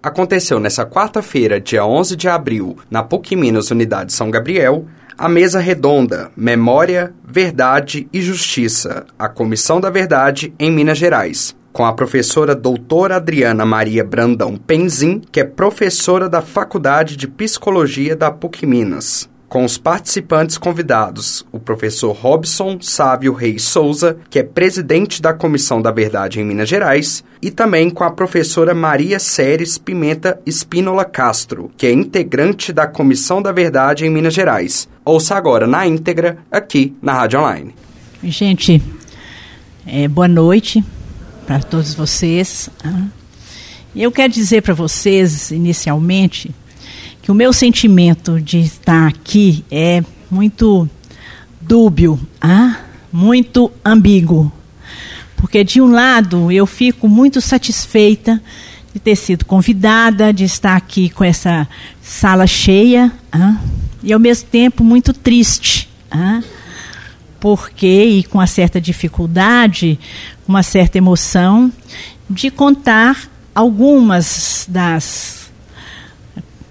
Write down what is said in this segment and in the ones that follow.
Aconteceu nessa quarta-feira, dia 11 de abril, na PUC Minas Unidade São Gabriel, a mesa redonda Memória, Verdade e Justiça, a Comissão da Verdade em Minas Gerais, com a professora doutora Adriana Maria Brandão Penzin, que é professora da Faculdade de Psicologia da PUC Minas com os participantes convidados, o professor Robson Sávio Reis Souza, que é presidente da Comissão da Verdade em Minas Gerais, e também com a professora Maria Séries Pimenta Espínola Castro, que é integrante da Comissão da Verdade em Minas Gerais. Ouça agora na íntegra aqui na Rádio Online. Gente, é, boa noite para todos vocês. Ah. Eu quero dizer para vocês, inicialmente, que o meu sentimento de estar aqui é muito dúbio, ah? muito ambíguo. Porque, de um lado, eu fico muito satisfeita de ter sido convidada, de estar aqui com essa sala cheia, ah? e ao mesmo tempo muito triste. Ah? Porque, e com uma certa dificuldade, uma certa emoção, de contar algumas das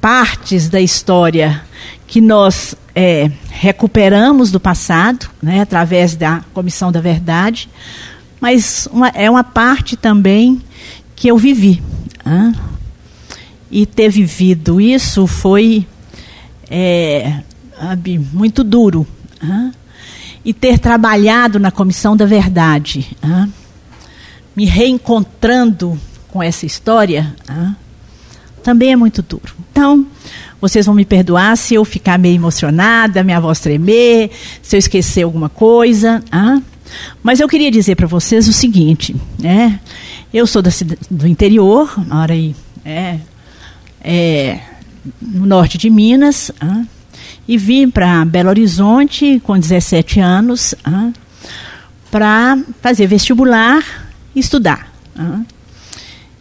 partes da história que nós é, recuperamos do passado, né, através da Comissão da Verdade, mas uma, é uma parte também que eu vivi. Hein? E ter vivido isso foi é, muito duro. Hein? E ter trabalhado na Comissão da Verdade, me reencontrando com essa história, também é muito duro. Então, vocês vão me perdoar se eu ficar meio emocionada, minha voz tremer, se eu esquecer alguma coisa. Ah? Mas eu queria dizer para vocês o seguinte, né? Eu sou da, do interior, hora aí, é, é, no norte de Minas, ah? e vim para Belo Horizonte com 17 anos ah? para fazer vestibular e estudar. Ah?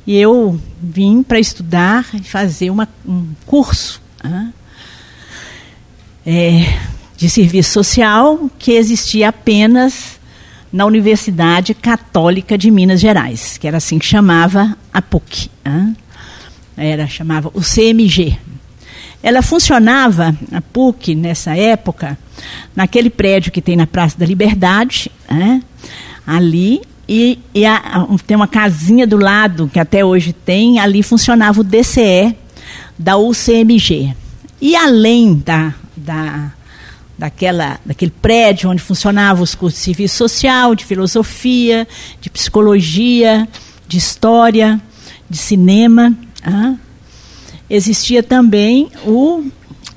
E eu vim para estudar e fazer uma, um curso é, de serviço social que existia apenas na Universidade Católica de Minas Gerais, que era assim que chamava a PUC. Era, chamava o CMG. Ela funcionava, a PUC, nessa época, naquele prédio que tem na Praça da Liberdade, ali e, e a, tem uma casinha do lado, que até hoje tem, ali funcionava o DCE da UCMG. E além da, da, daquela, daquele prédio onde funcionavam os cursos de serviço social, de filosofia, de psicologia, de história, de cinema, ah, existia também o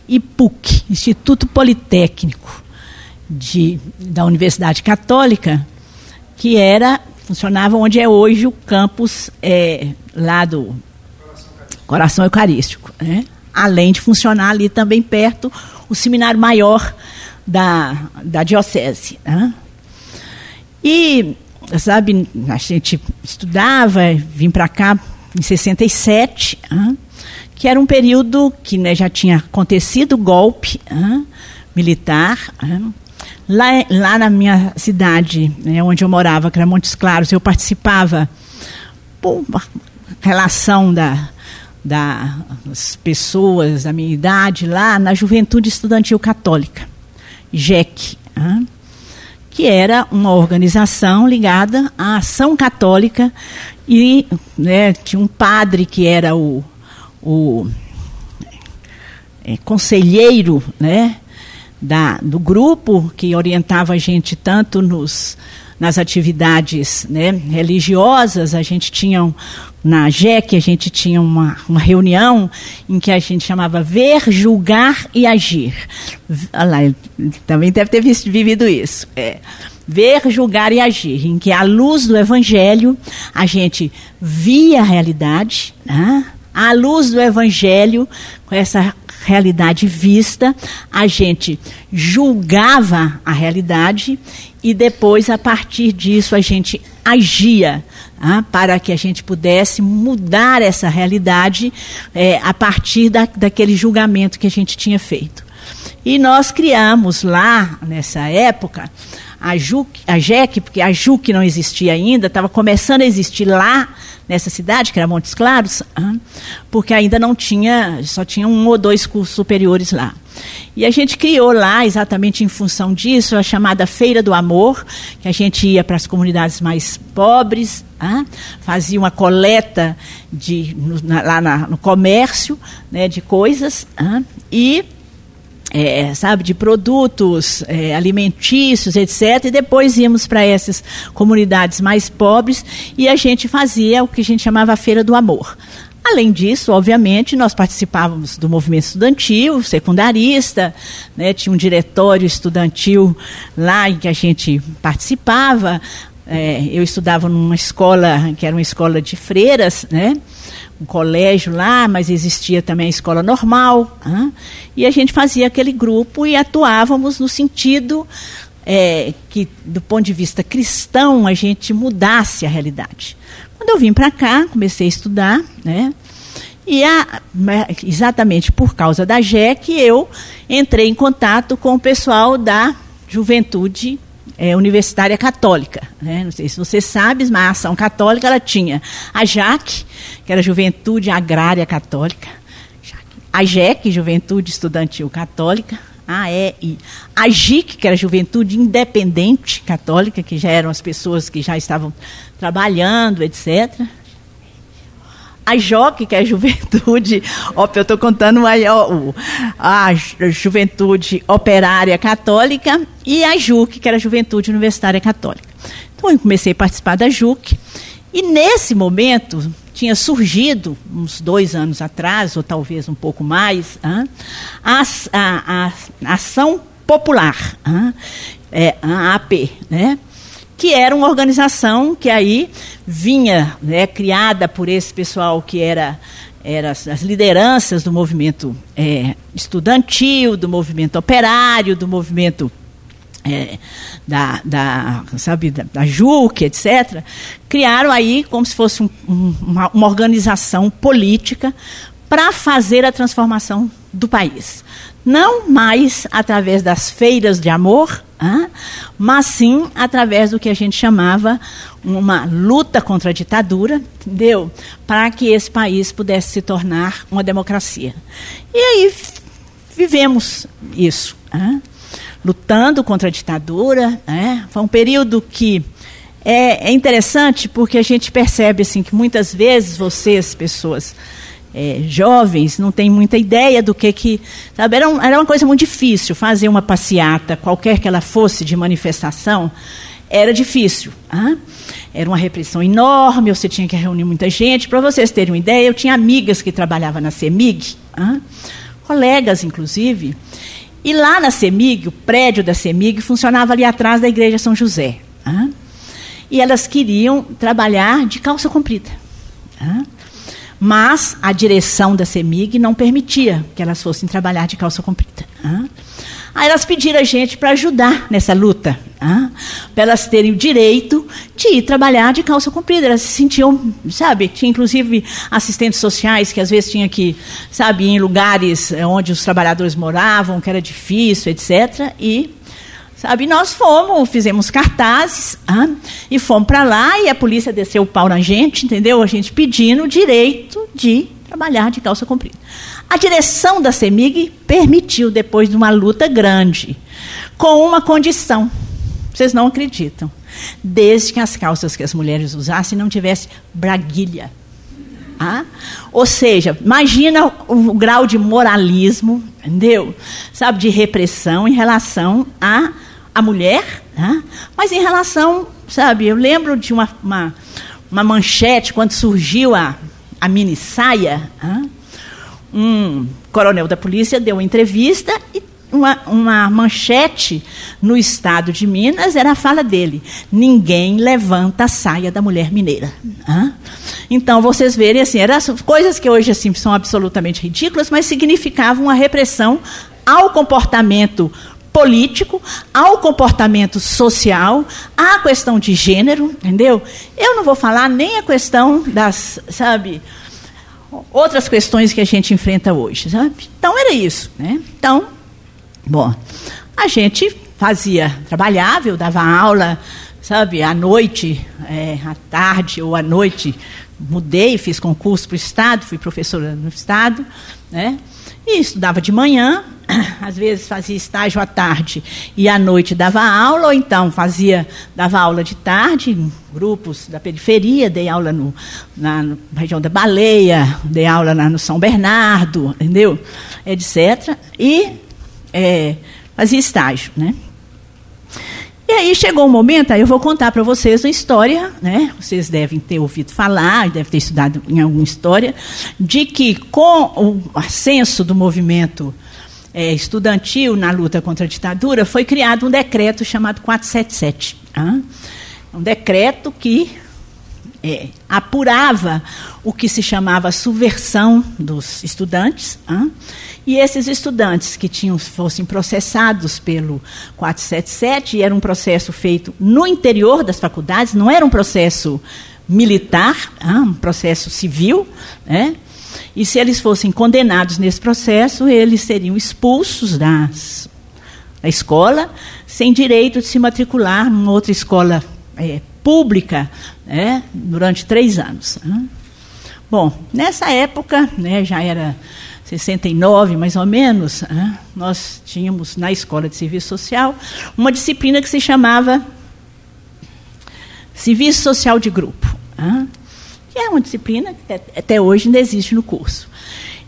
IPUC, Instituto Politécnico de, da Universidade Católica, que era funcionava onde é hoje o campus é, lá do Coração Eucarístico, né? além de funcionar ali também perto o seminário maior da, da diocese. Né? E, sabe, a gente estudava, vim para cá em 67, né? que era um período que né, já tinha acontecido o golpe né? militar, né? Lá, lá na minha cidade, né, onde eu morava, que era Montes Claros, eu participava por relação da, das pessoas da minha idade lá na Juventude Estudantil Católica, JEC, que era uma organização ligada à ação católica e né, tinha um padre que era o, o é, conselheiro né, da, do grupo que orientava a gente tanto nos, nas atividades né, religiosas, a gente tinha na JEC, a gente tinha uma, uma reunião em que a gente chamava Ver, Julgar e Agir. Olha lá, também deve ter visto, vivido isso. É. Ver, julgar e agir, em que, à luz do Evangelho, a gente via a realidade, né? à luz do Evangelho, com essa realidade vista, a gente julgava a realidade e depois, a partir disso, a gente agia ah, para que a gente pudesse mudar essa realidade é, a partir da, daquele julgamento que a gente tinha feito. E nós criamos lá, nessa época, a, JUC, a porque a JUC não existia ainda, estava começando a existir lá nessa cidade, que era Montes Claros, porque ainda não tinha, só tinha um ou dois cursos superiores lá. E a gente criou lá, exatamente em função disso, a chamada Feira do Amor, que a gente ia para as comunidades mais pobres, fazia uma coleta de, lá no comércio né, de coisas e é, sabe, de produtos é, alimentícios, etc. E depois íamos para essas comunidades mais pobres e a gente fazia o que a gente chamava a Feira do Amor. Além disso, obviamente, nós participávamos do movimento estudantil, secundarista, né, tinha um diretório estudantil lá em que a gente participava. É, eu estudava numa escola que era uma escola de freiras, né? Um colégio lá, mas existia também a escola normal. E a gente fazia aquele grupo e atuávamos no sentido é, que, do ponto de vista cristão, a gente mudasse a realidade. Quando eu vim para cá, comecei a estudar, né? E a, exatamente por causa da JEC, eu entrei em contato com o pessoal da juventude é, universitária católica. Né? Não sei se você sabe, mas a ação católica ela tinha a JAC, que era Juventude Agrária Católica, a JEC, Juventude Estudantil Católica, a EI, a JIC, que era Juventude Independente Católica, que já eram as pessoas que já estavam trabalhando, etc a JOC, que é a Juventude, eu estou contando a, a, Juventude Operária Católica, e a JUC, que era a Juventude Universitária Católica. Então eu comecei a participar da JUC, e nesse momento tinha surgido, uns dois anos atrás, ou talvez um pouco mais, a, a, a, a Ação Popular, é, a AP, né? Que era uma organização que aí vinha, né, criada por esse pessoal que era, era as lideranças do movimento é, estudantil, do movimento operário, do movimento é, da, da, sabe, da, da JUC, etc., criaram aí como se fosse um, um, uma, uma organização política para fazer a transformação do país. Não mais através das feiras de amor, mas sim através do que a gente chamava uma luta contra a ditadura, entendeu? Para que esse país pudesse se tornar uma democracia. E aí vivemos isso, lutando contra a ditadura. Foi um período que é, é interessante porque a gente percebe assim que muitas vezes vocês, pessoas é, jovens não têm muita ideia do que que sabe era, um, era uma coisa muito difícil fazer uma passeata qualquer que ela fosse de manifestação era difícil ah? era uma repressão enorme você tinha que reunir muita gente para vocês terem uma ideia eu tinha amigas que trabalhavam na Semig ah? colegas inclusive e lá na Semig o prédio da Semig funcionava ali atrás da igreja São José ah? e elas queriam trabalhar de calça comprida mas a direção da CEMIG não permitia que elas fossem trabalhar de calça comprida. Aí elas pediram a gente para ajudar nessa luta, para elas terem o direito de ir trabalhar de calça comprida. Elas se sentiam, sabe, tinha inclusive assistentes sociais que às vezes tinha que, sabe, ir em lugares eh, onde os trabalhadores moravam, que era difícil, etc. E Sabe, nós fomos, fizemos cartazes ah, e fomos para lá e a polícia desceu o pau na gente, entendeu? A gente pedindo o direito de trabalhar de calça comprida. A direção da CEMIG permitiu, depois de uma luta grande, com uma condição. Vocês não acreditam. Desde que as calças que as mulheres usassem não tivessem braguilha. Ah? Ou seja, imagina o, grau de moralismo, entendeu? Sabe, de repressão em relação a a mulher, né? mas em relação, sabe, eu lembro de uma, uma, uma manchete quando surgiu a, a mini saia, né? um coronel da polícia deu uma entrevista e uma, uma, manchete no estado de Minas era a fala dele: ninguém levanta a saia da mulher mineira. Então vocês verem assim, eram coisas que hoje assim são absolutamente ridículas, mas significavam uma repressão ao comportamento político, ao comportamento social, à questão de gênero, entendeu? Eu não vou falar nem a questão das, sabe, outras questões que a gente enfrenta hoje, sabe? Então era isso, né? Então, bom, a gente fazia, trabalhava, eu dava aula, sabe, à noite, é, à tarde ou à noite, mudei, fiz concurso para o Estado, fui professora no Estado, né? E estudava de manhã, às vezes fazia estágio à tarde e à noite dava aula, ou então fazia, dava aula de tarde, em grupos da periferia, dei aula no, na, na região da Baleia, dei aula no São Bernardo, entendeu? Etc. E é, fazia estágio, né? E aí chegou um momento, aí eu vou contar para vocês uma história, né? Vocês devem ter ouvido falar, devem ter estudado em alguma história, de que com o ascenso do movimento é, estudantil na luta contra a ditadura, foi criado um decreto chamado 477. Tá? Um decreto que é, apurava o que se chamava subversão dos estudantes. Tá? E esses estudantes que tinham, fossem processados pelo 477, e era um processo feito no interior das faculdades, não era um processo militar, ah, um processo civil, né? E se eles fossem condenados nesse processo, eles seriam expulsos das, da escola, sem direito de se matricular numa outra escola é, pública né, durante três anos. Né? Bom, nessa época, né, já era 69, mais ou menos, né, nós tínhamos na Escola de Serviço Social uma disciplina que se chamava Serviço Social de Grupo, né, que é uma disciplina que até hoje ainda existe no curso.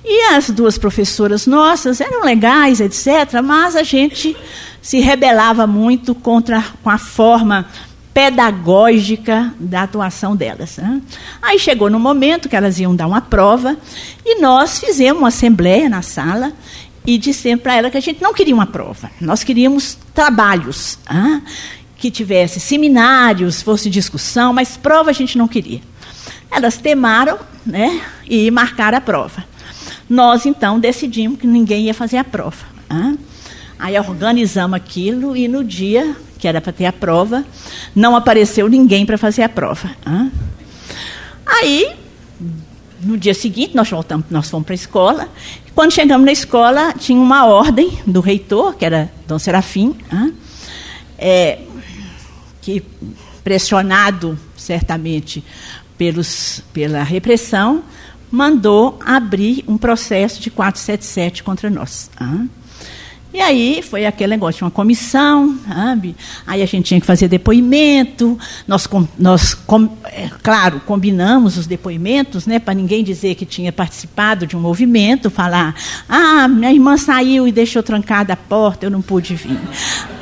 E as duas professoras nossas eram legais, etc., mas a gente se rebelava muito contra com a forma pedagógica da atuação delas. Né? Aí chegou no momento que elas iam dar uma prova e nós fizemos uma assembleia na sala e dissemos para ela que a gente não queria uma prova, nós queríamos trabalhos, né? que tivesse seminários, fosse discussão, mas prova a gente não queria. Elas temaram né, e marcaram a prova. Nós, então, decidimos que ninguém ia fazer a prova. Né? Aí organizamos aquilo e no dia que era para ter a prova, não apareceu ninguém para fazer a prova. Aí, no dia seguinte, nós voltamos, nós fomos para a escola. Quando chegamos na escola, tinha uma ordem do reitor, que era Dom Serafim, é, que, pressionado certamente pelos, pela repressão, mandou abrir um processo de 477 contra nós. E aí foi aquele negócio, tinha uma comissão, sabe? Aí a gente tinha que fazer depoimento. Nós, nós com, é, claro, combinamos os depoimentos, né, para ninguém dizer que tinha participado de um movimento, falar: ah, minha irmã saiu e deixou trancada a porta, eu não pude vir.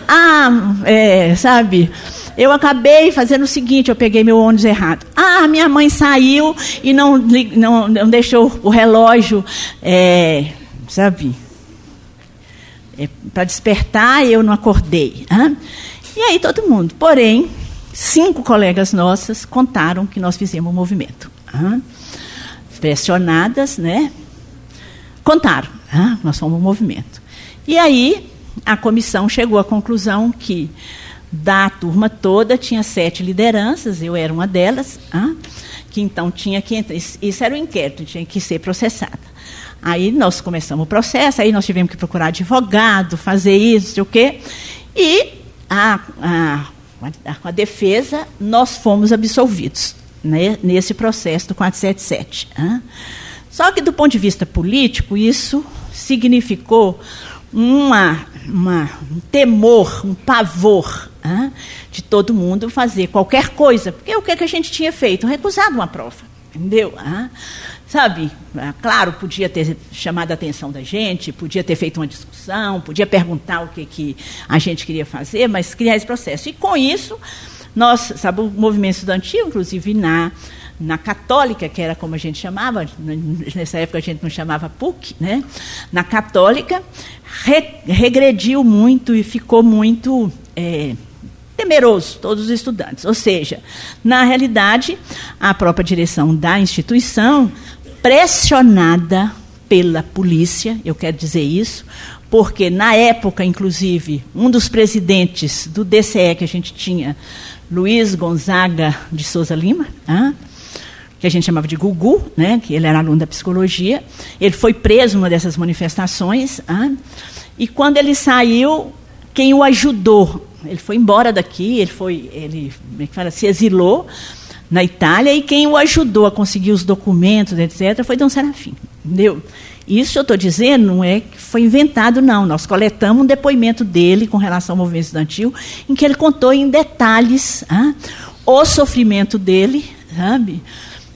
Ah, é, sabe? Eu acabei fazendo o seguinte, eu peguei meu ônibus errado. Ah, minha mãe saiu e não, não, não deixou o relógio, é, sabe? É, para despertar, eu não acordei. Hein? E aí todo mundo. Porém, cinco colegas nossas contaram que nós fizemos um movimento. Hein? Pressionadas, né? Contaram. Hein? Nós fomos um movimento. E aí a comissão chegou à conclusão que da turma toda tinha sete lideranças, eu era uma delas, que então tinha que entrar. Isso era o inquérito, tinha que ser processada. Aí nós começamos o processo, aí nós tivemos que procurar advogado, fazer isso, não sei o quê. E a, a, a, defesa, nós fomos absolvidos né, nesse processo do 477. Hein? Só que, do ponto de vista político, isso significou uma, uma, um temor, um pavor de todo mundo fazer qualquer coisa. Porque o que, é que a gente tinha feito? Recusado uma prova. Entendeu? Sabe, é, claro, podia ter chamado a atenção da gente, podia ter feito uma discussão, podia perguntar o que, que a gente queria fazer, mas criar esse processo. E com isso, nós, sabe, o movimento estudantil, inclusive na, na católica, que era como a gente chamava, nessa época a gente não chamava PUC, né? na católica, re, regrediu muito e ficou muito. É, temeroso, todos os estudantes. Ou seja, na realidade, a própria direção da instituição pressionada pela polícia, eu quero dizer isso, porque na época, inclusive, um dos presidentes do DCE que a gente tinha, Luiz Gonzaga de Souza Lima, que a gente chamava de Gugu, né, que ele era aluno da psicologia, ele foi preso numa dessas manifestações, e quando ele saiu, quem o ajudou, ele foi embora daqui, ele foi, ele, como é que fala, se exilou, na Itália, e quem o ajudou a conseguir os documentos, etc., foi Dom Serafim. Entendeu? Isso eu estou dizendo não é que foi inventado, não. Nós coletamos um depoimento dele com relação ao movimento estudantil, em que ele contou em detalhes ah, o sofrimento dele, sabe,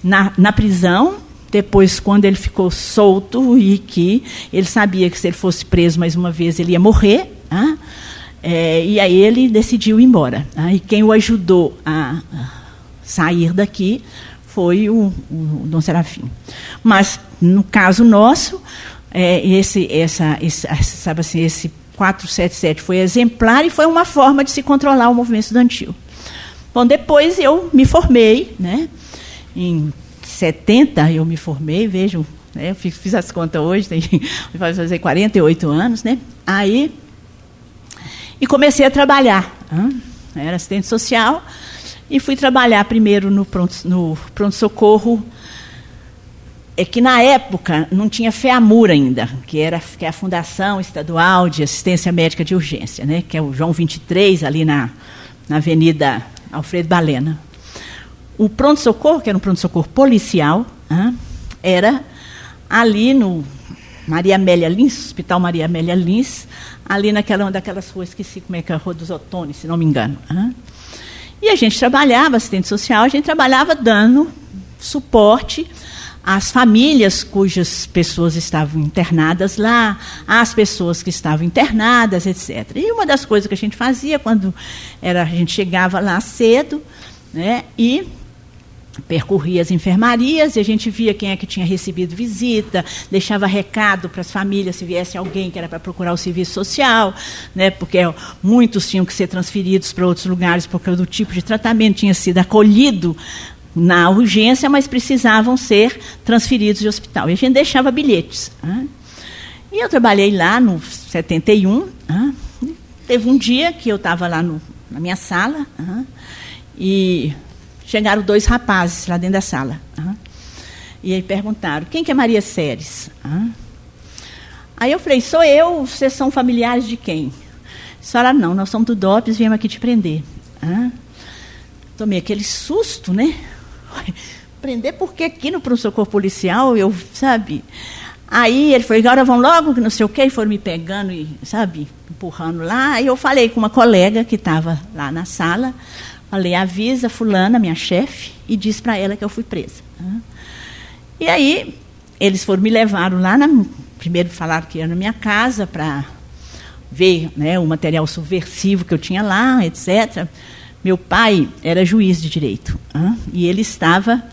na, na prisão, depois quando ele ficou solto e que ele sabia que se ele fosse preso mais uma vez ele ia morrer, ah, é, e aí ele decidiu ir embora. Ah, e quem o ajudou a sair daqui foi o, o Dom Serafim. Mas, no caso nosso, é, esse, essa, esse, sabe assim, esse 477 foi exemplar e foi uma forma de se controlar o movimento estudantil. Bom, depois eu me formei, né? Em 70 eu me formei, vejam, né, eu fiz, fiz as contas hoje, tem, vai fazer 48 anos, né? Aí, e comecei a trabalhar. Hein? Era assistente social, e fui trabalhar primeiro no pronto-socorro, pronto é que na época não tinha FEAMUR ainda, que, era, que é a Fundação Estadual de Assistência Médica de Urgência, né, que é o João 23, ali na, na Avenida Alfredo Balena. O pronto-socorro, que era um pronto-socorro policial, era ali no Maria Amélia Lins, Hospital Maria Amélia Lins, ali naquela uma daquelas ruas, esqueci como é que é a Rua dos Otones, se não me engano. E a gente trabalhava, assistente social, a gente trabalhava dando suporte às famílias cujas pessoas estavam internadas lá, às pessoas que estavam internadas, etc. E uma das coisas que a gente fazia quando era, a gente chegava lá cedo, né, e percorria as enfermarias e a gente via quem é que tinha recebido visita, deixava recado para as famílias se viesse alguém que era para procurar o serviço social, né, porque muitos tinham que ser transferidos para outros lugares porque do tipo de tratamento tinha sido acolhido na urgência, mas precisavam ser transferidos de hospital. E a gente deixava bilhetes. Né? E eu trabalhei lá no 71. Né? Teve um dia que eu estava lá no, na minha sala né? e chegaram dois rapazes lá dentro da sala. E aí perguntaram, quem que é Maria Séries? Aí eu falei, sou eu, vocês são familiares de quem? A senhora, não, nós somos do DOPS, viemos aqui te prender. Tomei aquele susto, né? Prender porque aqui no pronto-socorro policial, eu, sabe... Aí ele falou, agora vão logo, que não sei o quê, e foram me pegando e, sabe, empurrando lá. Aí eu falei com uma colega que estava lá na sala, Falei, avisa fulana, minha chefe, e diz para ela que eu fui presa. E aí, eles foram me levaram lá, na, primeiro falaram que ia na minha casa para ver né, o material subversivo que eu tinha lá, etc. Meu pai era juiz de direito, e ele estava,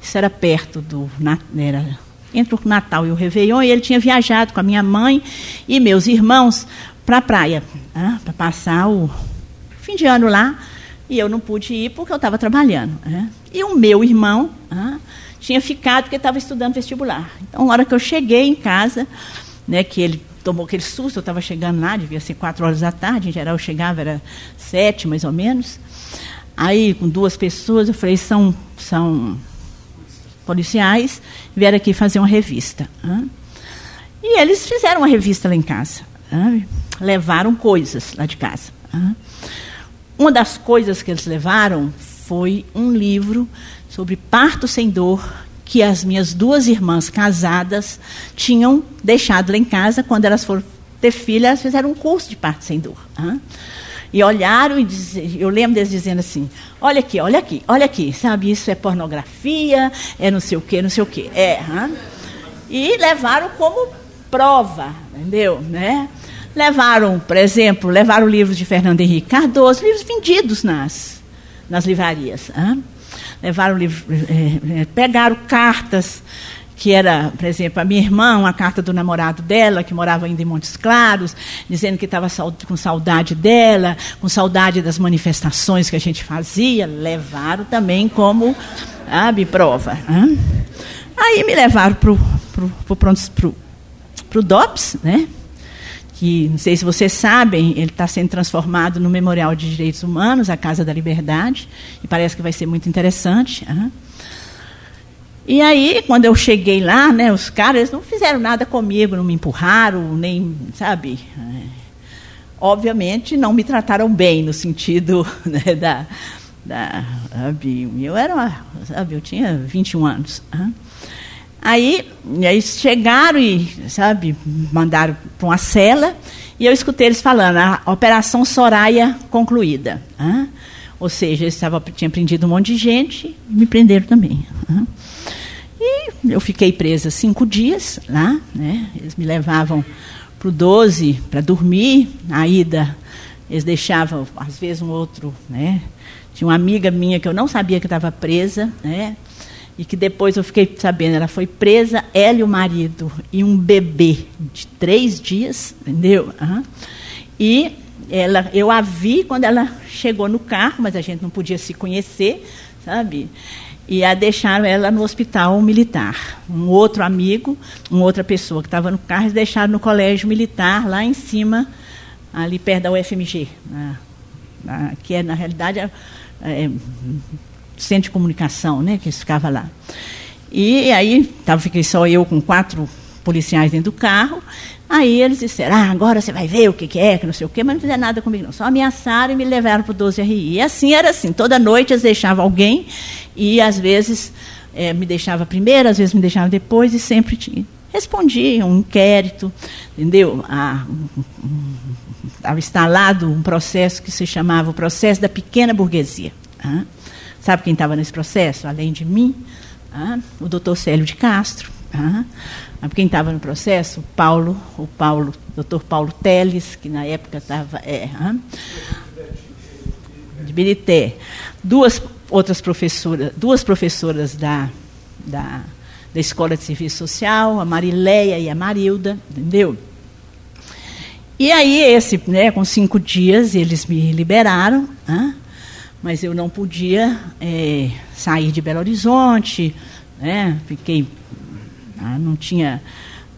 isso era perto do, era entre o Natal e o Réveillon, e ele tinha viajado com a minha mãe e meus irmãos para a praia, para passar o fim de ano lá, e eu não pude ir porque eu estava trabalhando. Né? E o meu irmão ah, tinha ficado porque estava estudando vestibular. Então, na hora que eu cheguei em casa, né, que ele tomou aquele susto, eu estava chegando lá, devia ser quatro horas da tarde, em geral eu chegava, era sete mais ou menos. Aí, com duas pessoas, eu falei, são, são policiais, vieram aqui fazer uma revista. E eles fizeram uma revista lá em casa. Levaram coisas lá de casa. Uma das coisas que eles levaram foi um livro sobre parto sem dor que as minhas duas irmãs casadas tinham deixado lá em casa quando elas foram ter filha, elas fizeram um curso de parto sem dor. E olharam e eu lembro deles dizendo assim: olha aqui, olha aqui, olha aqui, sabe, isso é pornografia, é não sei o quê, não sei o quê. É, hein? E levaram como prova, entendeu? Né? Levaram, por exemplo, levaram livros de Fernando Henrique Cardoso, livros vendidos nas, nas livrarias. Levaram livros, é, é, pegaram cartas que era, por exemplo, a minha irmã, uma carta do namorado dela, que morava ainda em Montes Claros, dizendo que estava com saudade dela, com saudade das manifestações que a gente fazia, levaram também como sabe, prova. Aí me levaram para o DOPS, né? Que não sei se vocês sabem, ele está sendo transformado no Memorial de Direitos Humanos, a Casa da Liberdade, e parece que vai ser muito interessante. Uhum. E aí, quando eu cheguei lá, né, os caras não fizeram nada comigo, não me empurraram, nem, sabe? É, obviamente, não me trataram bem, no sentido né, da, da, sabe, eu era sabe, eu tinha 21 anos. Aí, aí chegaram e, sabe, mandaram para uma cela e eu escutei eles falando, a Operação Soraya concluída. Ou seja, eles tinham prendido um monte de gente e me prenderam também. E eu fiquei presa cinco dias lá, né? Eles me levavam para o 12 para dormir. A ida, eles deixavam, às vezes, um outro, né? Tinha uma amiga minha que eu não sabia que estava presa, né? E que depois eu fiquei sabendo, ela foi presa, ela e o marido, e um bebê de três dias, entendeu? Uhum. E ela, eu a vi quando ela chegou no carro, mas a gente não podia se conhecer, sabe? E a deixaram ela no hospital militar. Um outro amigo, uma outra pessoa que estava no carro, deixaram no colégio militar, lá em cima, ali perto da UFMG, que é, na realidade, é, é, centro de comunicação, né, que ficava lá. E aí tava, fiquei só eu com quatro policiais dentro do carro. Aí eles disseram, ah, agora você vai ver o que, que é, que não sei o quê, mas não fizeram nada comigo, não. Só ameaçaram e me levaram para o 12RI. E assim era assim, toda noite eles deixavam alguém e às vezes é, me deixava primeiro, às vezes me deixava depois e sempre tinha. Um inquérito, entendeu? Ah, estava instalado um processo que se chamava o processo da pequena burguesia. Ah. Sabe quem estava nesse processo? Além de mim, ah, o doutor Célio de Castro. Ah, quem estava no processo? O Paulo, o doutor Paulo Teles, que na época estava. É, ah, de Birité. Duas outras professoras, duas professoras da, da, da Escola de Serviço Social, a Marileia e a Marilda, entendeu? E aí, esse, né, com cinco dias, eles me liberaram. Ah, mas eu não podia é, sair de Belo Horizonte, né? Fiquei, ah, não tinha,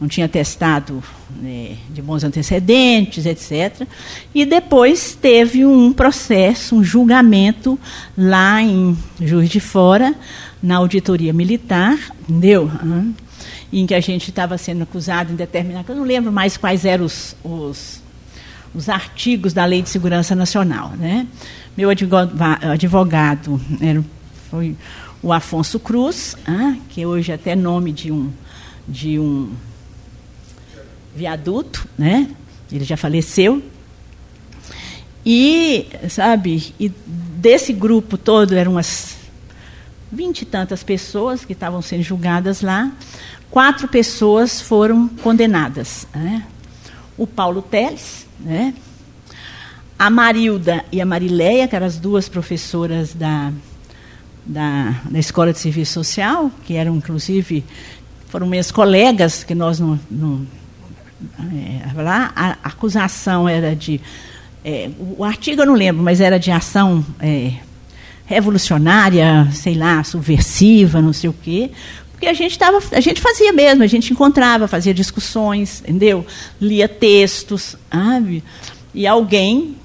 não tinha testado né, de bons antecedentes, etc. E depois teve um processo, um julgamento lá em Juiz de Fora, na auditoria militar, entendeu? Em que a gente estava sendo acusado em determinado, eu não lembro mais quais eram os, os, os artigos da Lei de Segurança Nacional, né? Meu advogado era, foi o Afonso Cruz, ah, que hoje é até nome de um, de um viaduto, né? Ele já faleceu. E, sabe, e desse grupo todo, eram umas vinte e tantas pessoas que estavam sendo julgadas lá, quatro pessoas foram condenadas. Né? O Paulo Teles, né? A Marilda e a Marileia, que eram as duas professoras da, da, da Escola de Serviço Social, que eram, inclusive, foram minhas colegas, que nós não. não é, lá a, acusação era de. É, o artigo eu não lembro, mas era de ação é, revolucionária, sei lá, subversiva, não sei o quê. Porque a gente, tava, a gente fazia mesmo, a gente encontrava, fazia discussões, entendeu? Lia textos, sabe? E alguém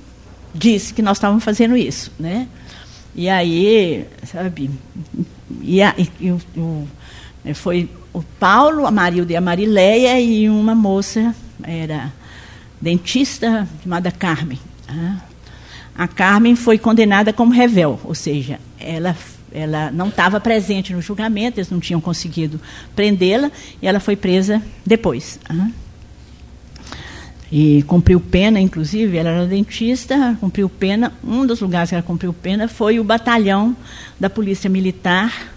disse que nós estávamos fazendo isso, né? E aí, sabe, e, a, e, o, o, foi o Paulo, a Marilda e a Marileia e uma moça, era dentista, chamada Carmen. Né? A Carmen foi condenada como revel, ou seja, ela, ela não estava presente no julgamento, eles não tinham conseguido prendê-la, e ela foi presa depois. Né? E cumpriu pena, inclusive, ela era dentista, cumpriu pena. Um dos lugares que ela cumpriu pena foi o batalhão da Polícia Militar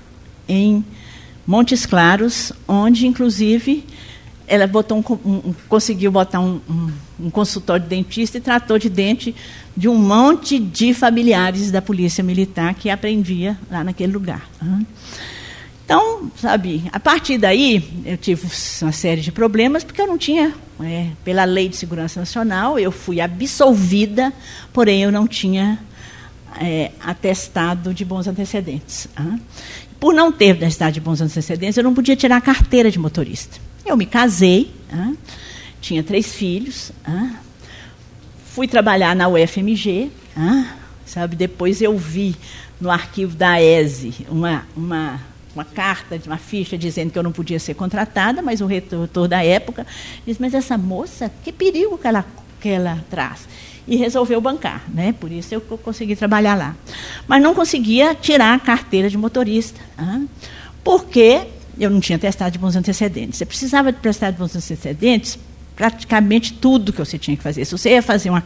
em Montes Claros, onde, inclusive, ela botou um, um, conseguiu botar um, um, consultório de dentista e tratou de dente de um monte de familiares da Polícia Militar que aprendia lá naquele lugar. Então, sabe, a partir daí eu tive uma série de problemas porque eu não tinha, é, pela Lei de Segurança Nacional, eu fui absolvida, porém eu não tinha é, atestado de bons antecedentes. Ah. Por não ter atestado de bons antecedentes, eu não podia tirar a carteira de motorista. Eu me casei, ah, tinha três filhos, ah, fui trabalhar na UFMG, sabe, depois eu vi no arquivo da ESE uma, uma uma carta, uma ficha dizendo que eu não podia ser contratada, mas o reitor da época disse, mas essa moça, que perigo que ela que ela traz. E resolveu bancar, né? Por isso eu consegui trabalhar lá. Mas não conseguia tirar a carteira de motorista, porque eu não tinha testado de bons antecedentes. Você precisava de prestar de bons antecedentes praticamente tudo que você tinha que fazer. Se você ia fazer uma,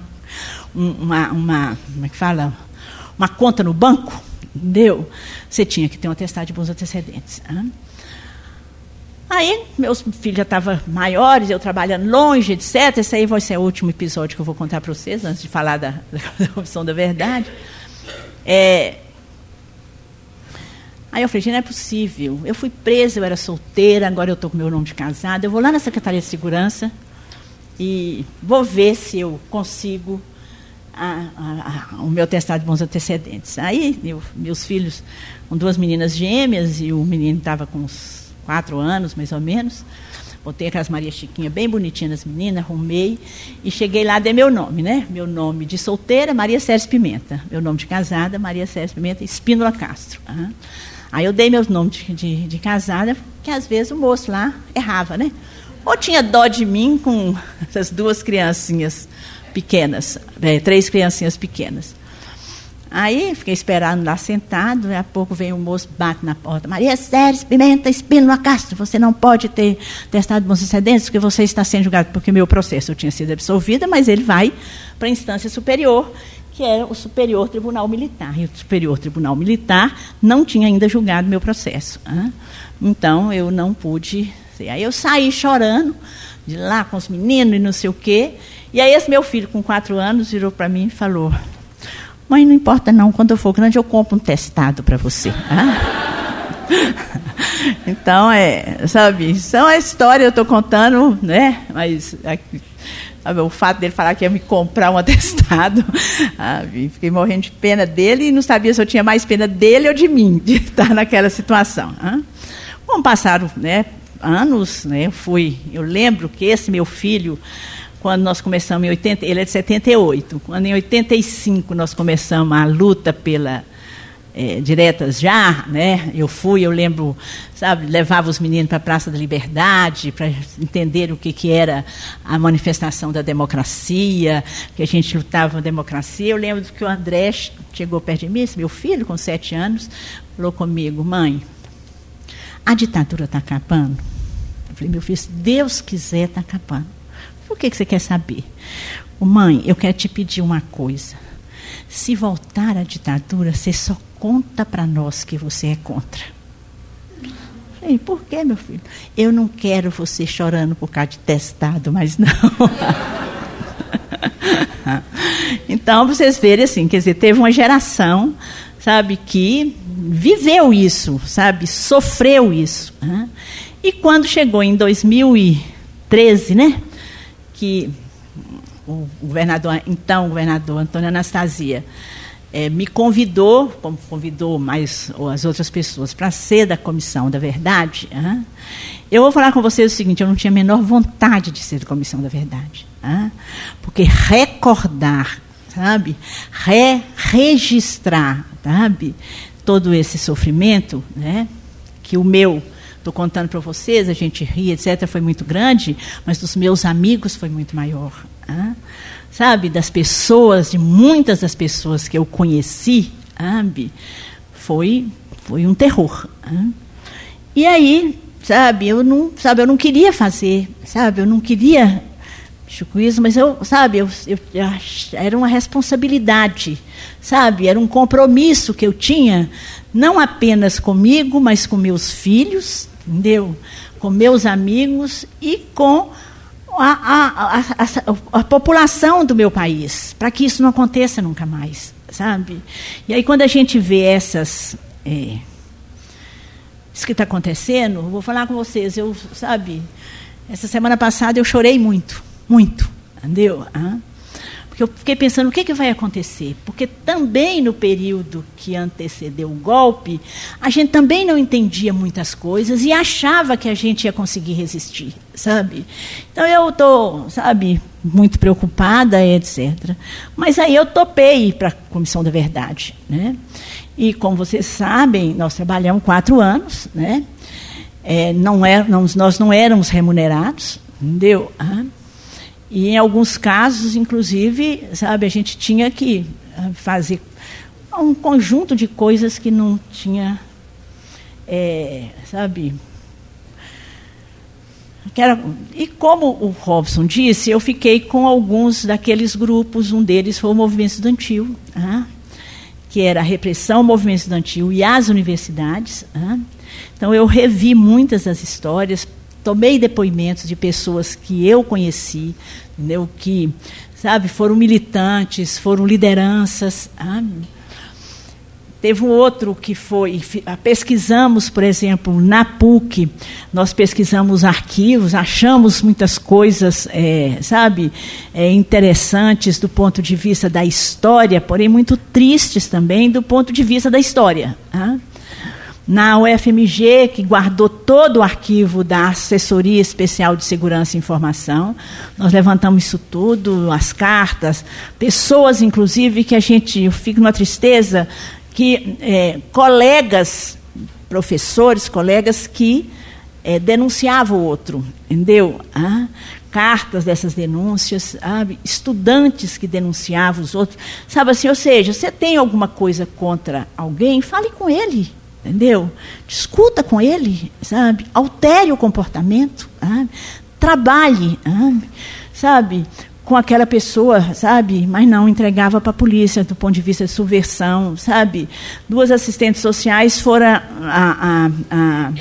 uma, uma como é que fala, uma conta no banco, entendeu? Você tinha que ter um atestado de bons antecedentes. Aí, meus filhos já estavam maiores, eu trabalhando longe, etc. Esse aí vai ser o último episódio que eu vou contar para vocês, antes de falar da, da da Verdade. É, aí eu falei, não é possível. Eu fui presa, eu era solteira, agora eu estou com meu nome de casada. Eu vou lá na Secretaria de Segurança e vou ver se eu consigo a, a, o meu testado de bons antecedentes. Aí, eu, meus filhos, com duas meninas gêmeas, e o menino estava com uns quatro anos, mais ou menos. Botei aquelas Maria Chiquinha bem bonitinhas as meninas, arrumei e cheguei lá, dei meu nome, né? Meu nome de solteira, Maria Sérgio Pimenta. Meu nome de casada, Maria Sérgio Pimenta Espínola Castro. Uhum. Aí eu dei meu nome de, de, de, casada, que às vezes o moço lá errava, né? Ou tinha dó de mim com essas duas criancinhas pequenas, é, três criancinhas pequenas. Aí fiquei esperando lá sentado, daqui a pouco vem o moço, bate na porta. Maria Sérgio Pimenta Espínola Castro, você não pode ter testado bons excedentes porque você está sendo julgado, porque meu processo eu tinha sido absolvida, mas ele vai para a instância superior, que é o Superior Tribunal Militar. E o Superior Tribunal Militar não tinha ainda julgado meu processo. Então, eu não pude. Aí eu saí chorando de lá com os meninos e não sei o quê. E aí esse meu filho, com quatro anos, virou para mim e falou, Mãe, não importa não, quando eu for grande eu compro um testado para você. Ah? então, é, sabe, é uma história, eu estou contando, né? Mas sabe, o fato dele falar que ia me comprar um atestado, sabe, fiquei morrendo de pena dele e não sabia se eu tinha mais pena dele ou de mim, de estar naquela situação. Ah? Bom, passaram né, anos, né, eu fui, eu lembro que esse meu filho quando nós começamos em 80, ele é de 78, quando em 85 nós começamos a luta pela é, diretas já, né? Eu fui, eu lembro, sabe, levava os meninos para a Praça da Liberdade para entender o que, que era a manifestação da democracia, que a gente lutava a democracia. Eu lembro que o André chegou perto de mim, meu filho com sete anos, falou comigo, mãe, a ditadura está acabando. Eu falei, meu filho, se Deus quiser, está acabando. O que, que você quer saber? Mãe, eu quero te pedir uma coisa. Se voltar à ditadura, você só conta para nós que você é contra. Falei, por que, meu filho? Eu não quero você chorando por causa de testado, mas não. então, vocês verem assim, quer dizer, teve uma geração, sabe, que viveu isso, sabe, sofreu isso. Né? E quando chegou em 2013, né? Que o governador, então governador Antônio Anastasia, é, me convidou, como convidou mais as outras pessoas, para ser da comissão da verdade. Hein? Eu vou falar com vocês o seguinte: eu não tinha a menor vontade de ser da comissão da verdade. Hein? Porque recordar, sabe? Re registrar, sabe? Todo esse sofrimento, né? Que o meu Estou contando para vocês, a gente ri, etc., foi muito grande, mas dos meus amigos foi muito maior. Sabe, das pessoas, de muitas das pessoas que eu conheci, sabe, foi, foi um terror. E aí, sabe, eu não, sabe, eu não queria fazer, sabe, eu não queria isso, mas eu, sabe, eu, eu, era uma responsabilidade, sabe, era um compromisso que eu tinha, não apenas comigo, mas com meus filhos, entendeu? Com meus amigos e com a, a, a, a população do meu país, para que isso não aconteça nunca mais, sabe? E aí quando a gente vê essas é, isso que está acontecendo, vou falar com vocês, eu sabe, essa semana passada eu chorei muito, muito, entendeu? Porque eu fiquei pensando o que, que vai acontecer. Porque também no período que antecedeu o golpe, a gente também não entendia muitas coisas e achava que a gente ia conseguir resistir, sabe? Então eu estou, sabe, muito preocupada, etc. Mas aí eu topei para a Comissão da Verdade. Né? E como vocês sabem, nós trabalhamos quatro anos, né? É, não é, não, nós não éramos remunerados, entendeu? Ah, E em alguns casos, inclusive, sabe, a gente tinha que ah, fazer um conjunto de coisas que não tinha, é, sabe, era, e como o Robson disse, eu fiquei com alguns daqueles grupos, um deles foi o movimento estudantil, ah, que era a repressão ao movimento estudantil e as universidades. Ah. Então eu revi muitas das histórias, tomei depoimentos de pessoas que eu conheci, entendeu? que sabe, foram militantes, foram lideranças. Ah. Teve um outro que foi, ah, pesquisamos, por exemplo, na PUC, nós pesquisamos arquivos, achamos muitas coisas, é, sabe, é, interessantes do ponto de vista da história, porém muito tristes também do ponto de vista da história. Na UFMG, que guardou todo o arquivo da Assessoria Especial de Segurança e Informação, nós levantamos isso tudo, as cartas, pessoas, inclusive, que a gente, eu fico numa tristeza, que é, colegas, professores, colegas que é, denunciavam o outro, entendeu? Ah, cartas dessas denúncias, sabe? estudantes que denunciavam os outros, sabe assim, ou seja, você tem alguma coisa contra alguém, fale com ele, entendeu? Discuta com ele, sabe? Altere o comportamento, sabe? trabalhe, sabe? com aquela pessoa, sabe? Mas não entregava para a polícia do ponto de vista de subversão, sabe? Duas assistentes sociais foram a, a, a,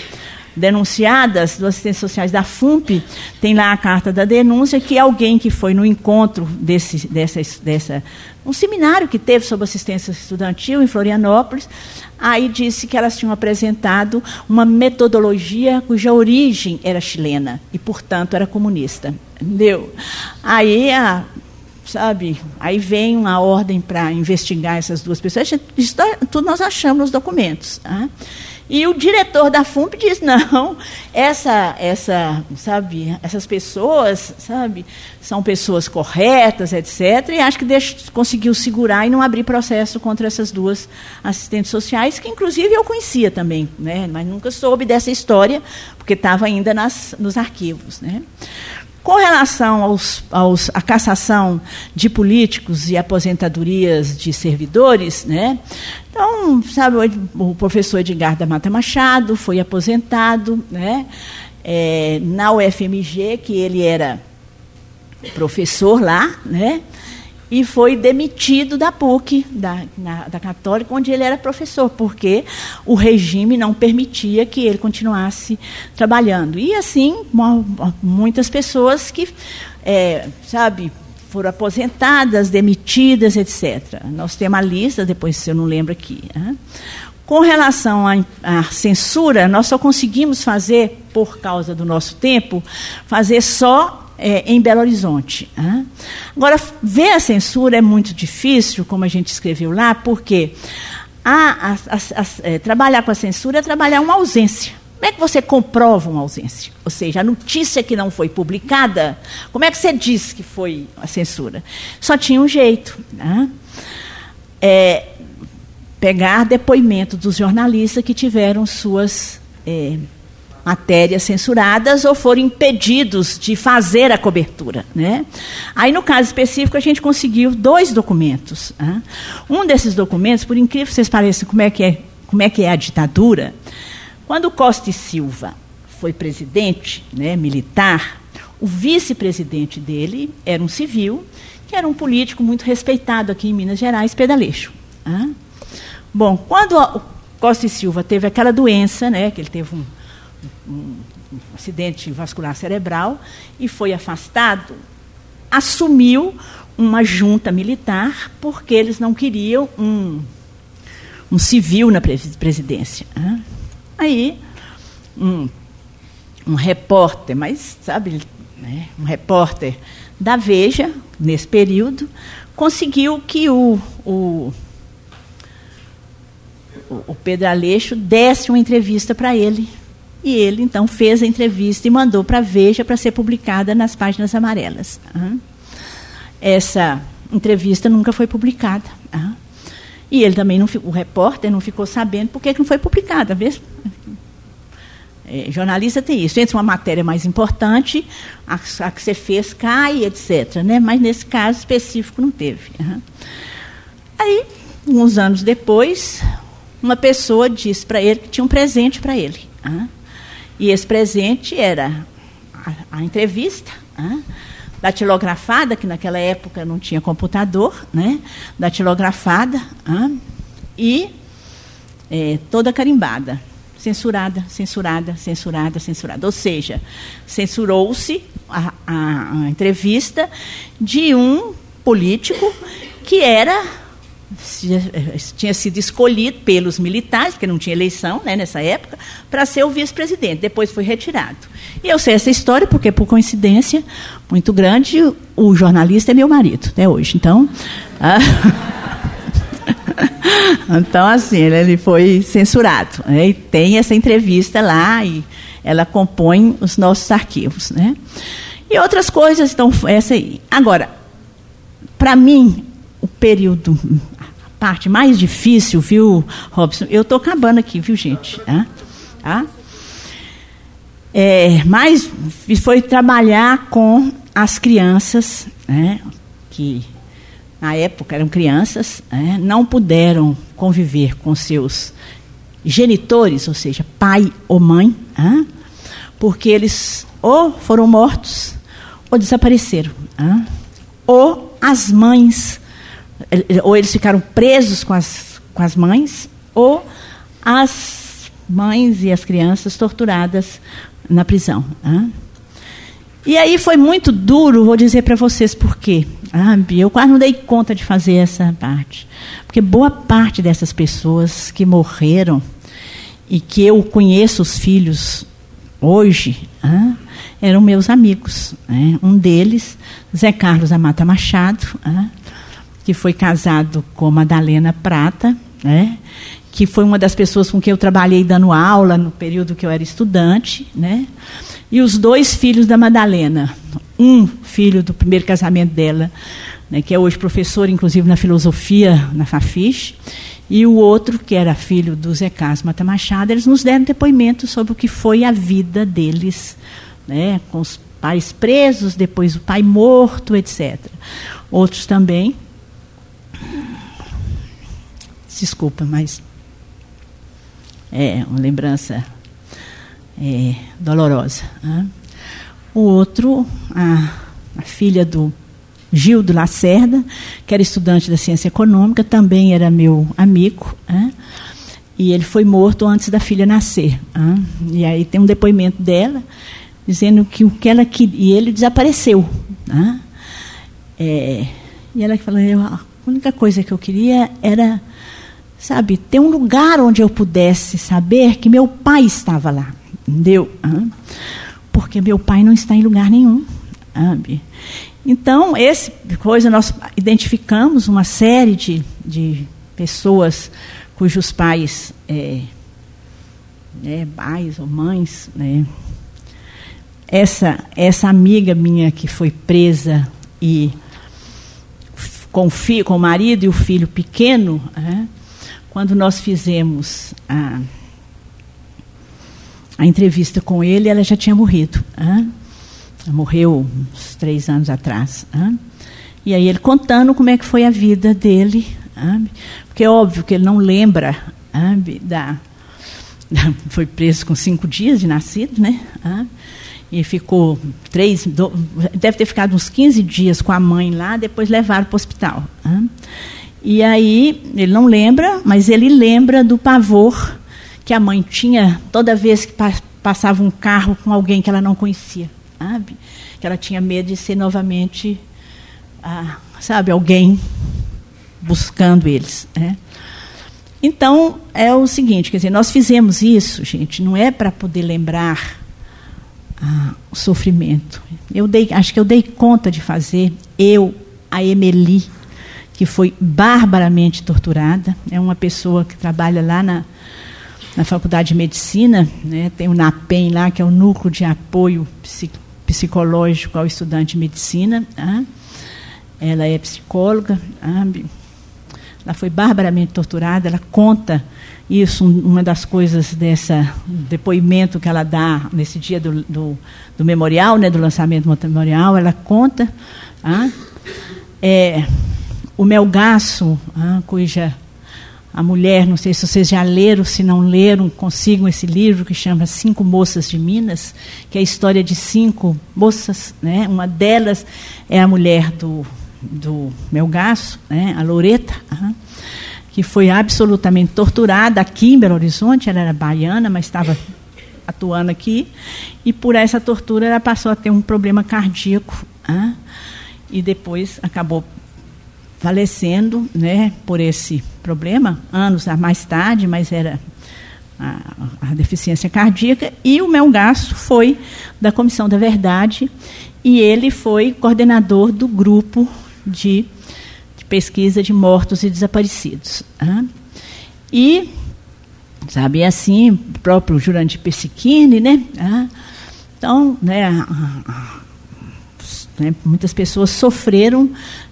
denunciadas, duas assistentes sociais da FUMP, tem lá a carta da denúncia que alguém que foi no encontro desse, dessa, dessa um seminário que teve sobre assistência estudantil em Florianópolis, aí disse que elas tinham apresentado uma metodologia cuja origem era chilena e, portanto, era comunista. Entendeu? Aí a sabe? Aí vem uma ordem para investigar essas duas pessoas. Isso tudo nós achamos nos documentos. Tá? E o diretor da FUMP diz: não, essa, essa, sabe, essas pessoas, sabe, são pessoas corretas, etc. E acho que deixa, conseguiu segurar e não abrir processo contra essas duas assistentes sociais, que inclusive eu conhecia também, né? mas nunca soube dessa história, porque estava ainda nas, nos arquivos. Né? Com relação aos, aos, à cassação de políticos e aposentadorias de servidores, né? então, sabe, o professor Edgar da Mata Machado foi aposentado né? É, na UFMG, que ele era professor lá, né? E foi demitido da PUC, da, na, da Católica, onde ele era professor, porque o regime não permitia que ele continuasse trabalhando. E assim, muitas pessoas que, é, sabe, foram aposentadas, demitidas, etc. Nós temos a lista, depois se eu não lembro aqui. Né? Com relação à, à, censura, nós só conseguimos fazer, por causa do nosso tempo, fazer só é, em Belo Horizonte. Né? Agora, ver a censura é muito difícil, como a gente escreveu lá, porque a, a, a, é, trabalhar com a censura é trabalhar uma ausência. Como é que você comprova uma ausência? Ou seja, a notícia que não foi publicada, como é que você diz que foi a censura? Só tinha um jeito. Né? É, pegar depoimento dos jornalistas que tiveram suas é, matérias censuradas ou foram impedidos de fazer a cobertura. Né? Aí, no caso específico, a gente conseguiu dois documentos. Né? Um desses documentos, por incrível que vocês pareçam, como é que é, como é, que é a ditadura, quando Costa e Silva foi presidente né, militar, o vice-presidente dele era um civil, que era um político muito respeitado aqui em Minas Gerais, Pedaleixo. Né? Bom, quando Costa e Silva teve aquela doença, né, que ele teve um um, acidente vascular cerebral e foi afastado, assumiu uma junta militar porque eles não queriam um, um civil na presidência. Né? Aí, um, um repórter, mas sabe, né, um repórter da Veja, nesse período, conseguiu que o, o, o Pedro Aleixo desse uma entrevista para ele e ele, então, fez a entrevista e mandou para a Veja para ser publicada nas páginas amarelas. Essa entrevista nunca foi publicada. E ele também, não, o repórter, não ficou sabendo por que não foi publicada. Mesmo. É, jornalista tem isso. Entra uma matéria mais importante, a, a, que você fez cai, etc. Né? Mas nesse caso específico não teve. Uhum. Aí, uns anos depois, uma pessoa disse para ele que tinha um presente para ele. Uhum. E esse presente era a, a entrevista, uhum, datilografada, que naquela época não tinha computador, né? datilografada, e é, toda carimbada censurada, censurada, censurada, censurada. Ou seja, censurou-se a, a, a, entrevista de um político que era tinha sido escolhido pelos militares, porque não tinha eleição né, nessa época, para ser o vice-presidente. Depois foi retirado. E eu sei essa história porque, por coincidência muito grande, o jornalista é meu marido até hoje. Então. Ah, então, assim, ele foi censurado. Né? E tem essa entrevista lá e ela compõe os nossos arquivos. Né? E outras coisas, então, essa aí. Agora, para mim, o período, parte mais difícil, viu, Robson? Eu estou acabando aqui, viu, gente? Tá? Tá? É, mas foi trabalhar com as crianças, né, que na época eram crianças, né, não puderam conviver com seus genitores, ou seja, pai ou mãe, né, porque eles ou foram mortos ou desapareceram. Ou as mães, ou eles ficaram presos com as, com as mães, ou as mães e as crianças torturadas na prisão. Né. E aí foi muito duro, vou dizer para vocês por quê. Sabe? Eu quase não dei conta de fazer essa parte. Porque boa parte dessas pessoas que morreram e que eu conheço os filhos hoje, ah, eram meus amigos. Né? Um deles, Zé Carlos Amata Machado, ah, que foi casado com Madalena Prata, né? que foi uma das pessoas com quem eu trabalhei dando aula no período que eu era estudante, né? E os dois filhos da Madalena, um filho do primeiro casamento dela, né, que é hoje professor, inclusive na filosofia na Fafiche, e o outro, que era filho do Zé Carlos Mata Machado, eles nos deram depoimento sobre o que foi a vida deles, né, com os pais presos, depois o pai morto, etc. Outros também. Desculpa, mas é uma lembrança é, dolorosa. Né? O outro, a, a filha do Gildo Lacerda, que era estudante da ciência econômica, também era meu amigo. Né? E ele foi morto antes da filha nascer. Né? E aí tem um depoimento dela dizendo que o que ela queria. E ele desapareceu. Né? É, e ela falou: a única coisa que eu queria era sabe, ter um lugar onde eu pudesse saber que meu pai estava lá. Entendeu? Porque meu pai não está em lugar nenhum. Sabe? Então, esse coisa nós identificamos uma série de, de pessoas cujos pais, é, né, pais ou mães, né, essa, essa amiga minha que foi presa e com o, com o marido e o filho pequeno, é, quando nós fizemos a, a entrevista com ele, ela já tinha morrido. Ela morreu uns três anos atrás. E aí ele contando como é que foi a vida dele. Porque é óbvio que ele não lembra da, foi preso com cinco dias de nascido, né? E ficou três, deve ter ficado uns 15 dias com a mãe lá, depois levaram para o hospital. E aí, ele não lembra, mas ele lembra do pavor que a mãe tinha toda vez que passava um carro com alguém que ela não conhecia, sabe? Que ela tinha medo de ser novamente, ah, sabe, alguém buscando eles. Né? Então, é o seguinte, quer dizer, nós fizemos isso, gente, não é para poder lembrar ah, o sofrimento. Eu dei, acho que eu dei conta de fazer, eu, a Emeli, que foi barbaramente torturada. É uma pessoa que trabalha lá na, na Faculdade de Medicina, né? tem o NAPEM lá, que é o Núcleo de Apoio Psicológico ao Estudante de Medicina. Tá? Ela é psicóloga. Tá? ela foi barbaramente torturada, ela conta isso, uma das coisas dessa depoimento que ela dá nesse dia do, do, do memorial, né, do lançamento do memorial, ela conta ah, é, o Melgaço, ah, cuja a mulher, não sei se vocês já leram, se não leram, consigam esse livro que chama Cinco Moças de Minas, que é a história de cinco moças, né? Uma delas é a mulher do, do Melgaço, né? a Loreta, uh que foi absolutamente torturada aqui em Belo Horizonte, ela era baiana, mas estava atuando aqui, e por essa tortura ela passou a ter um problema cardíaco, uh e depois acabou falecendo né, por esse problema, anos mais tarde, mas era a, a deficiência cardíaca, e o Melgaço foi da Comissão da Verdade, e ele foi coordenador do grupo de, de pesquisa de mortos e desaparecidos. Né? E, sabe, assim, o próprio Jurandir Persichini, né? Então, né, né, muitas pessoas sofreram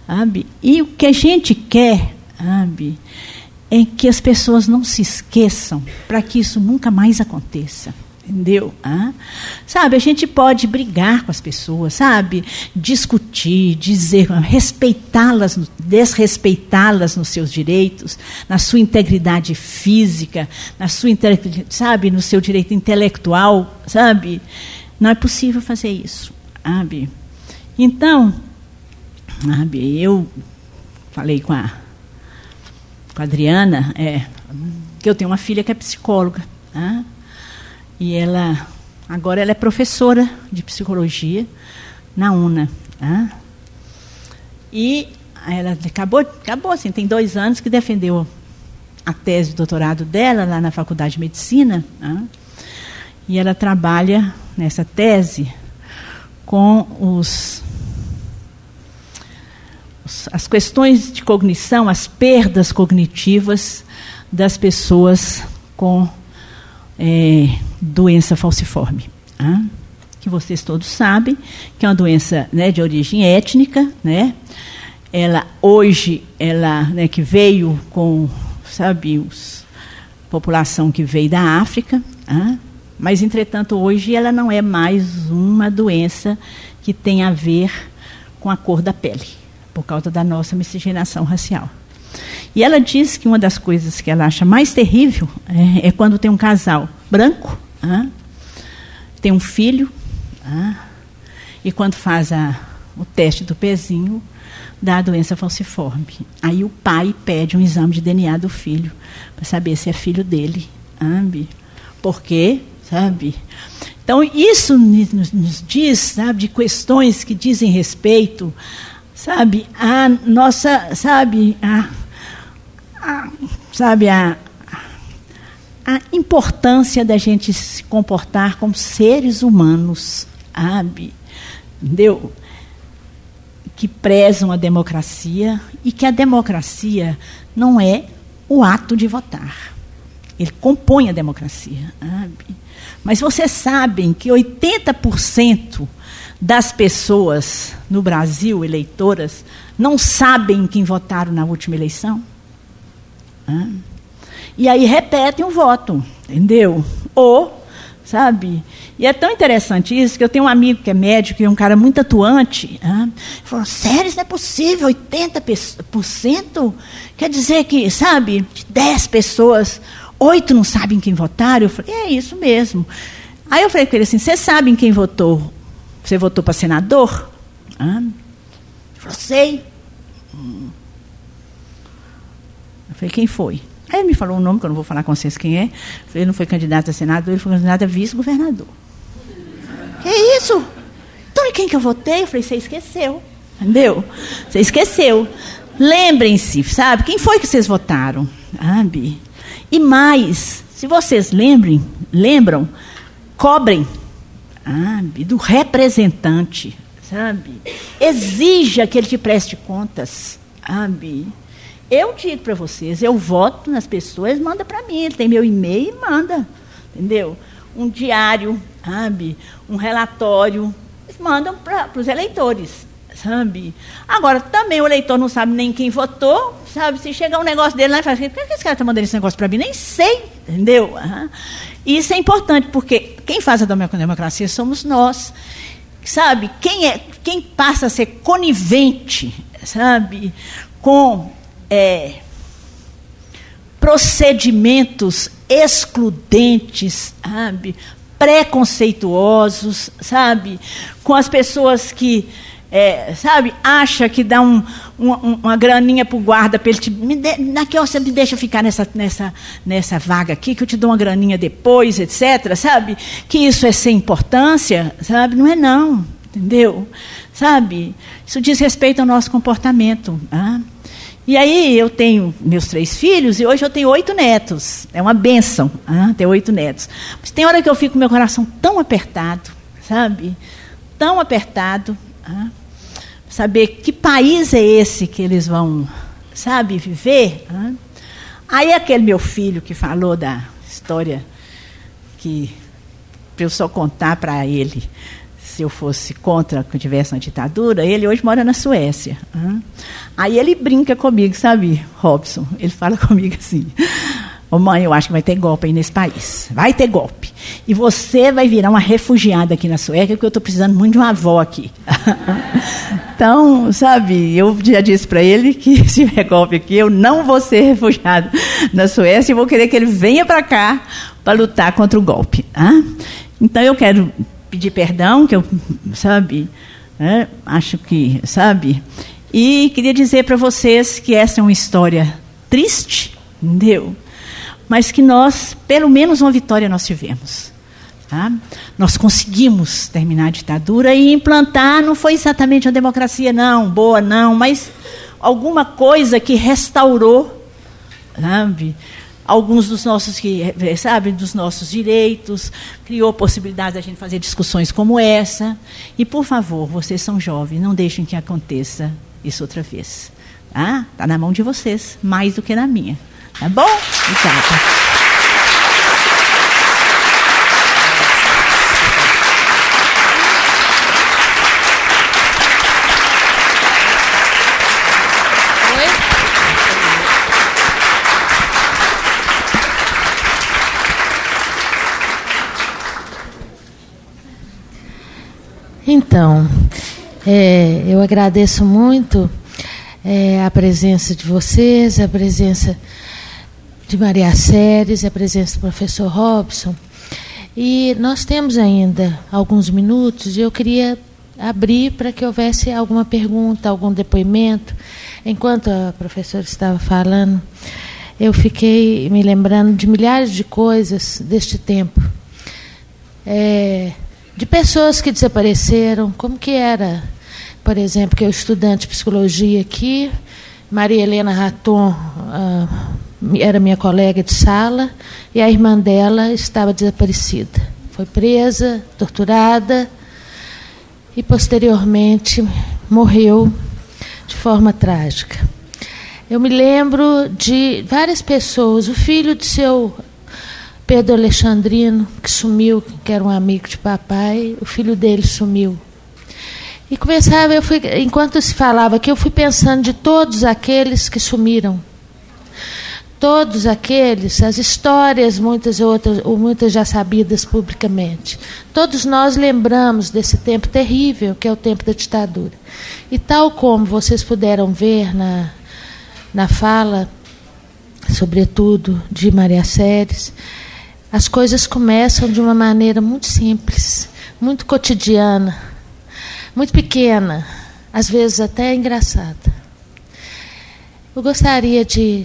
Sabe? E o que a gente quer, sabe, é que as pessoas não se esqueçam para que isso nunca mais aconteça. Entendeu? Ah? Sabe, a gente pode brigar com as pessoas, sabe? Discutir, dizer, respeitá-las, desrespeitá-las nos seus direitos, na sua integridade física, na sua, sabe, no seu direito intelectual, sabe? Não é possível fazer isso, sabe? Então, Sabe? Eu falei com a, com a Adriana é, que eu tenho uma filha que é psicóloga. Né? E ela, agora ela é professora de psicologia na UNA. Né? E ela acabou, acabou assim, tem dois anos que defendeu a tese de doutorado dela lá na Faculdade de Medicina. Né? E ela trabalha nessa tese com os as questões de cognição, as perdas cognitivas das pessoas com é, doença falciforme. Tá? Que vocês todos sabem que é uma doença né, de origem étnica, né? Ela hoje, ela né, que veio com, sabe, os, população que veio da África, tá? mas entretanto hoje ela não é mais uma doença que tem a ver com a cor da pele por causa da nossa miscigenação racial. E ela diz que uma das coisas que ela acha mais terrível é, é quando tem um casal branco, tem um filho, e quando faz a, o teste do pezinho, dá a doença falciforme. Aí o pai pede um exame de DNA do filho, para saber se é filho dele. Sabe? Por quê? Sabe? Então, isso nos diz, sabe, de questões que dizem respeito sabe, a nossa, sabe, a, a sabe, a, a importância da gente se comportar como seres humanos, sabe, entendeu? Que prezam a democracia e que a democracia não é o ato de votar. Ele compõe a democracia. Sabe? Mas vocês sabem que 80% das pessoas no Brasil, eleitoras, não sabem quem votaram na última eleição? E aí repetem o voto, entendeu? Ou, sabe? E é tão interessante isso que eu tenho um amigo que é médico e é um cara muito atuante. Hein? Falou: sério, isso não é possível? 80%? Quer dizer que, sabe, de 10 pessoas, oito não sabem quem votaram? Eu falei: é isso mesmo. Aí eu falei com ele assim: vocês sabem quem votou você votou para senador? Ah, falou, sei. Eu falei, quem foi? Aí ele me falou um nome, que eu não vou falar com vocês quem é. Ele não foi candidato a senador, ele foi candidato a vice-governador. Que isso? Então, e quem que eu votei? Eu falei, você esqueceu. Entendeu? Você esqueceu. Lembrem-se, sabe? Quem foi que vocês votaram? Sabe? E mais, se vocês lembrem, lembram, cobrem sabe? Do representante, sabe? Exija que ele te preste contas, sabe? Eu digo para vocês, eu voto nas pessoas, manda para mim, ele tem meu e-mail e manda, entendeu? Um diário, sabe? Um relatório, eles mandam para os eleitores, sabe? Agora, também o eleitor não sabe nem quem votou, sabe? Se chegar um negócio dele lá e fala assim, por que esse cara está mandando esse negócio para mim? Nem sei, entendeu? Uhum. Isso é importante, porque quem faz a democracia somos nós. Sabe? Quem, é, quem passa a ser conivente, sabe? Com é, procedimentos excludentes, sabe? preconceituosos, sabe? Com as pessoas que, é, sabe, acha que dá um, uma, uma graninha para o guarda para ele te. Me de, naquela você me deixa ficar nessa, nessa, nessa vaga aqui, que eu te dou uma graninha depois, etc. Sabe? Que isso é sem importância, sabe? Não é não, entendeu? Sabe? Isso diz respeito ao nosso comportamento. Ah? E aí eu tenho meus três filhos e hoje eu tenho oito netos. É uma benção ah, ter oito netos. Mas tem hora que eu fico com meu coração tão apertado, sabe? Tão apertado. Ah, saber que país é esse que eles vão, sabe, viver. Aí aquele meu filho que falou da história que para eu só contar para ele se eu fosse contra que tivesse uma ditadura, ele hoje mora na Suécia. Aí ele brinca comigo, sabe, Robson? Ele fala comigo assim: Ô mãe, eu acho que vai ter golpe aí nesse país. Vai ter golpe. E você vai virar uma refugiada aqui na Suécia, porque eu estou precisando muito de uma avó aqui. então, sabe, eu já disse para ele que se tiver golpe aqui, eu não vou ser refugiada na Suécia e vou querer que ele venha para cá para lutar contra o golpe. Então, eu quero pedir perdão, que eu, sabe, né, acho que, sabe, e queria dizer para vocês que essa é uma história triste, entendeu? Mas que nós, pelo menos uma vitória nós tivemos. Tá? Nós conseguimos terminar a ditadura e implantar, não foi exatamente uma democracia, não, boa, não, mas alguma coisa que restaurou, sabe? alguns dos nossos que sabe dos nossos direitos, criou possibilidade da gente fazer discussões como essa. E por favor, vocês são jovens, não deixem que aconteça isso outra vez. Tá? Tá na mão de vocês, mais do que na minha. Tá bom? Obrigada. Então, é, eu agradeço muito é, a presença de vocês, a presença de Maria Séries, a presença do professor Robson. E nós temos ainda alguns minutos e eu queria abrir para que houvesse alguma pergunta, algum depoimento. Enquanto a professora estava falando, eu fiquei me lembrando de milhares de coisas deste tempo. É, de pessoas que desapareceram, como que era, por exemplo, que eu estudante de psicologia aqui, Maria Helena Raton uh, era minha colega de sala e a irmã dela estava desaparecida. Foi presa, torturada e posteriormente morreu de forma trágica. Eu me lembro de várias pessoas, o filho de seu Pedro Alexandrino, que sumiu, que era um amigo de papai, o filho dele sumiu. E começava, eu fui, enquanto se falava aqui, eu fui pensando de todos aqueles que sumiram. Todos aqueles, as histórias, muitas outras, ou muitas já sabidas publicamente. Todos nós lembramos desse tempo terrível, que é o tempo da ditadura. E tal como vocês puderam ver na, na fala, sobretudo de Maria Séries, as coisas começam de uma maneira muito simples, muito cotidiana, muito pequena, às vezes até engraçada. Eu gostaria de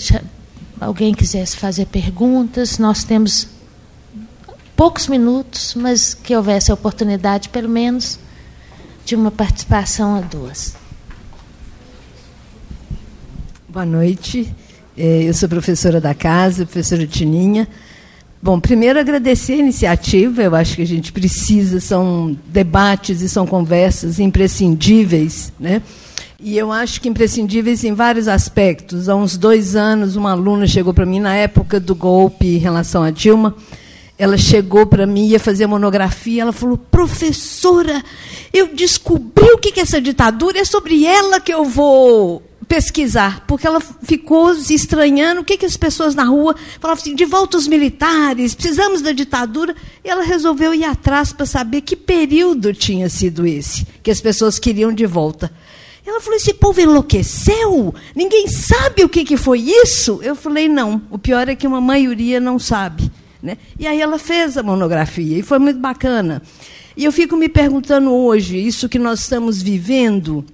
alguém quisesse fazer perguntas, nós temos poucos minutos, mas que houvesse a oportunidade, pelo menos, de uma participação a duas. Boa noite. É, eu sou professora da casa, professora Tininha. Bom, primeiro agradecer a iniciativa, eu acho que a gente precisa, são debates e são conversas imprescindíveis, né? E eu acho que imprescindíveis em vários aspectos. Há uns dois anos, uma aluna chegou para mim, na época do golpe em relação a Dilma, ela chegou para mim, ia fazer monografia, ela falou, professora, eu descobri o que é essa ditadura, é sobre ela que eu vou pesquisar, porque ela ficou se estranhando o que, que as pessoas na rua falavam assim, de volta os militares, precisamos da ditadura, e ela resolveu ir atrás para saber que período tinha sido esse, que as pessoas queriam de volta. Ela falou: esse povo enlouqueceu? Ninguém sabe o que, que foi isso? Eu falei: não, o pior é que uma maioria não sabe. Né? E aí ela fez a monografia, e foi muito bacana. E eu fico me perguntando hoje, isso que nós estamos vivendo,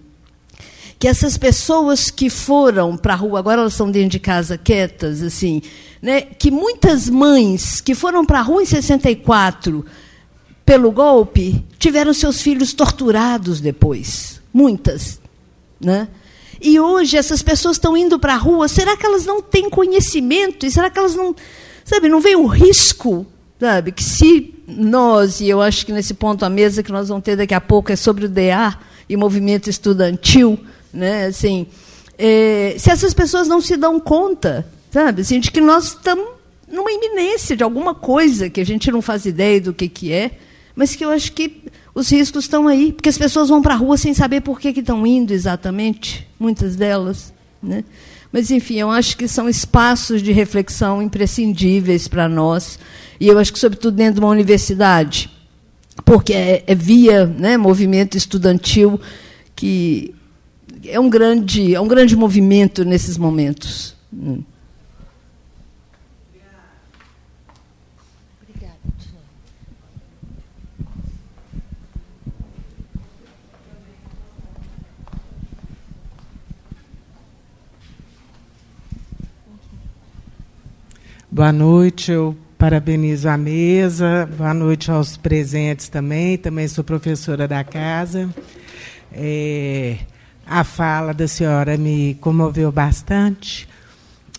que essas pessoas que foram para a rua, agora elas estão dentro de casa quietas, assim, né, que muitas mães que foram para a rua em 64 pelo golpe tiveram seus filhos torturados depois. Muitas. Né? E hoje essas pessoas estão indo para a rua, será que elas não têm conhecimento? E será que elas não, sabe, não vem o risco, sabe, que se nós, e eu acho que nesse ponto a mesa que nós vamos ter daqui a pouco é sobre o DA e movimento estudantil, né, assim, é, se essas pessoas não se dão conta, sabe, assim, de que nós estamos numa iminência de alguma coisa que a gente não faz ideia do que, que é, mas que eu acho que os riscos estão aí, porque as pessoas vão para a rua sem saber por que estão indo exatamente, muitas delas. Né? Mas, enfim, eu acho que são espaços de reflexão imprescindíveis para nós, e eu acho que, sobretudo, dentro de uma universidade, porque é, é via né, movimento estudantil que é um grande, é um grande movimento nesses momentos. Hum. Boa noite, eu parabenizo a mesa, boa noite aos presentes também, também sou professora da casa. É, a fala da senhora me comoveu bastante.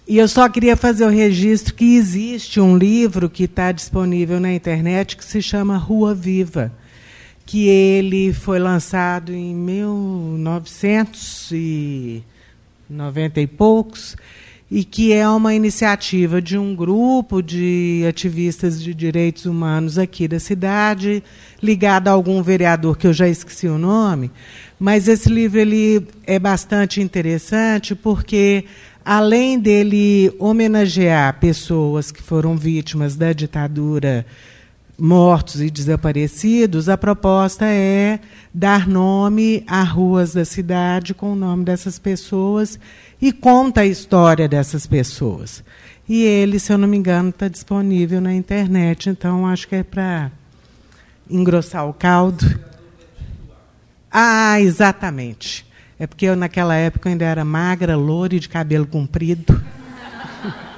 E eu só queria fazer o registro que existe um livro que está disponível na internet que se chama Rua Viva, que ele foi lançado em 1990 e poucos e que é uma iniciativa de um grupo de ativistas de direitos humanos aqui da cidade, ligado a algum vereador que eu já esqueci o nome, mas esse livro ele é bastante interessante porque além dele homenagear pessoas que foram vítimas da ditadura mortos e desaparecidos, a proposta é dar nome a ruas da cidade com o nome dessas pessoas e conta a história dessas pessoas. E ele, se eu não me engano, está disponível na internet, então acho que é para engrossar o caldo. Ah, exatamente. É porque eu, naquela época, ainda era magra, loura e de cabelo comprido.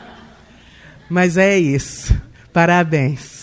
Mas é isso. Parabéns.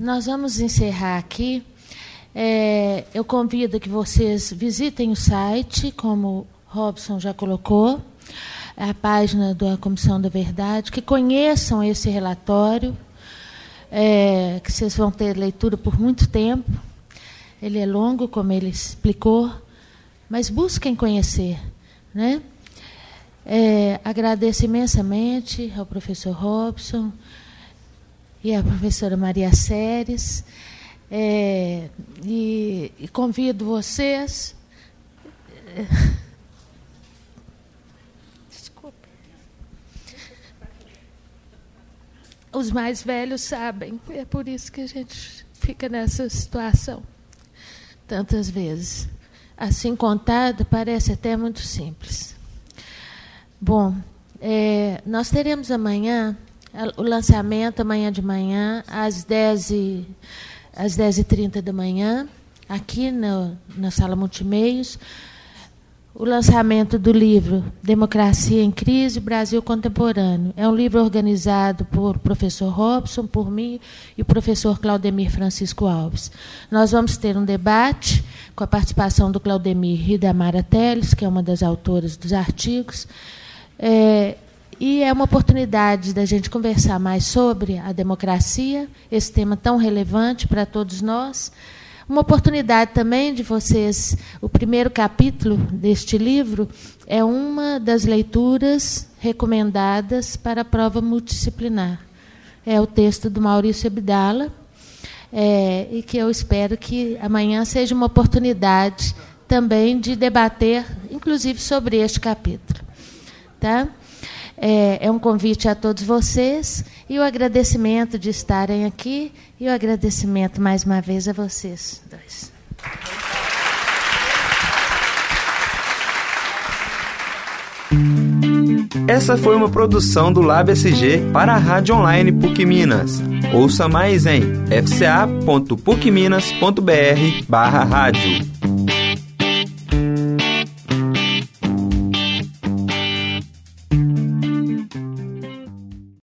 nós vamos encerrar aqui. É, eu convido que vocês visitem o site, como Robson já colocou, a página da Comissão da Verdade, que conheçam esse relatório, é, que vocês vão ter leitura por muito tempo ele é longo, como ele explicou, mas busquem conhecer. Né? É, agradeço imensamente ao professor Robson e à professora Maria Séries. É, e, e, convido vocês. Desculpe. Os mais velhos sabem, é por isso que a gente fica nessa situação tantas vezes. Assim contado, parece até muito simples. Bom, é, nós teremos amanhã o lançamento, amanhã de manhã, às 10 e, às 10 e 30 da manhã, aqui no, na sala multimeios. o lançamento do livro Democracia em Crise, Brasil Contemporâneo. É um livro organizado por professor Robson, por mim e o professor Claudemir Francisco Alves. Nós vamos ter um debate com a participação do Claudemir e da Mara Teles, que é uma das autoras dos artigos. É, e é uma oportunidade da gente conversar mais sobre a democracia, esse tema tão relevante para todos nós. Uma oportunidade também de vocês, o primeiro capítulo deste livro é uma das leituras recomendadas para a prova multidisciplinar. É o texto do Maurício Abdala, é, e que eu espero que amanhã seja uma oportunidade também de debater, inclusive, sobre este capítulo. Tá? É, é, um convite a todos vocês e o agradecimento de estarem aqui e o agradecimento mais uma vez a vocês dois. Essa foi uma produção do Lab SG para a Rádio Online PUC Minas. Ouça mais em fca.pucminas.br barra rádio.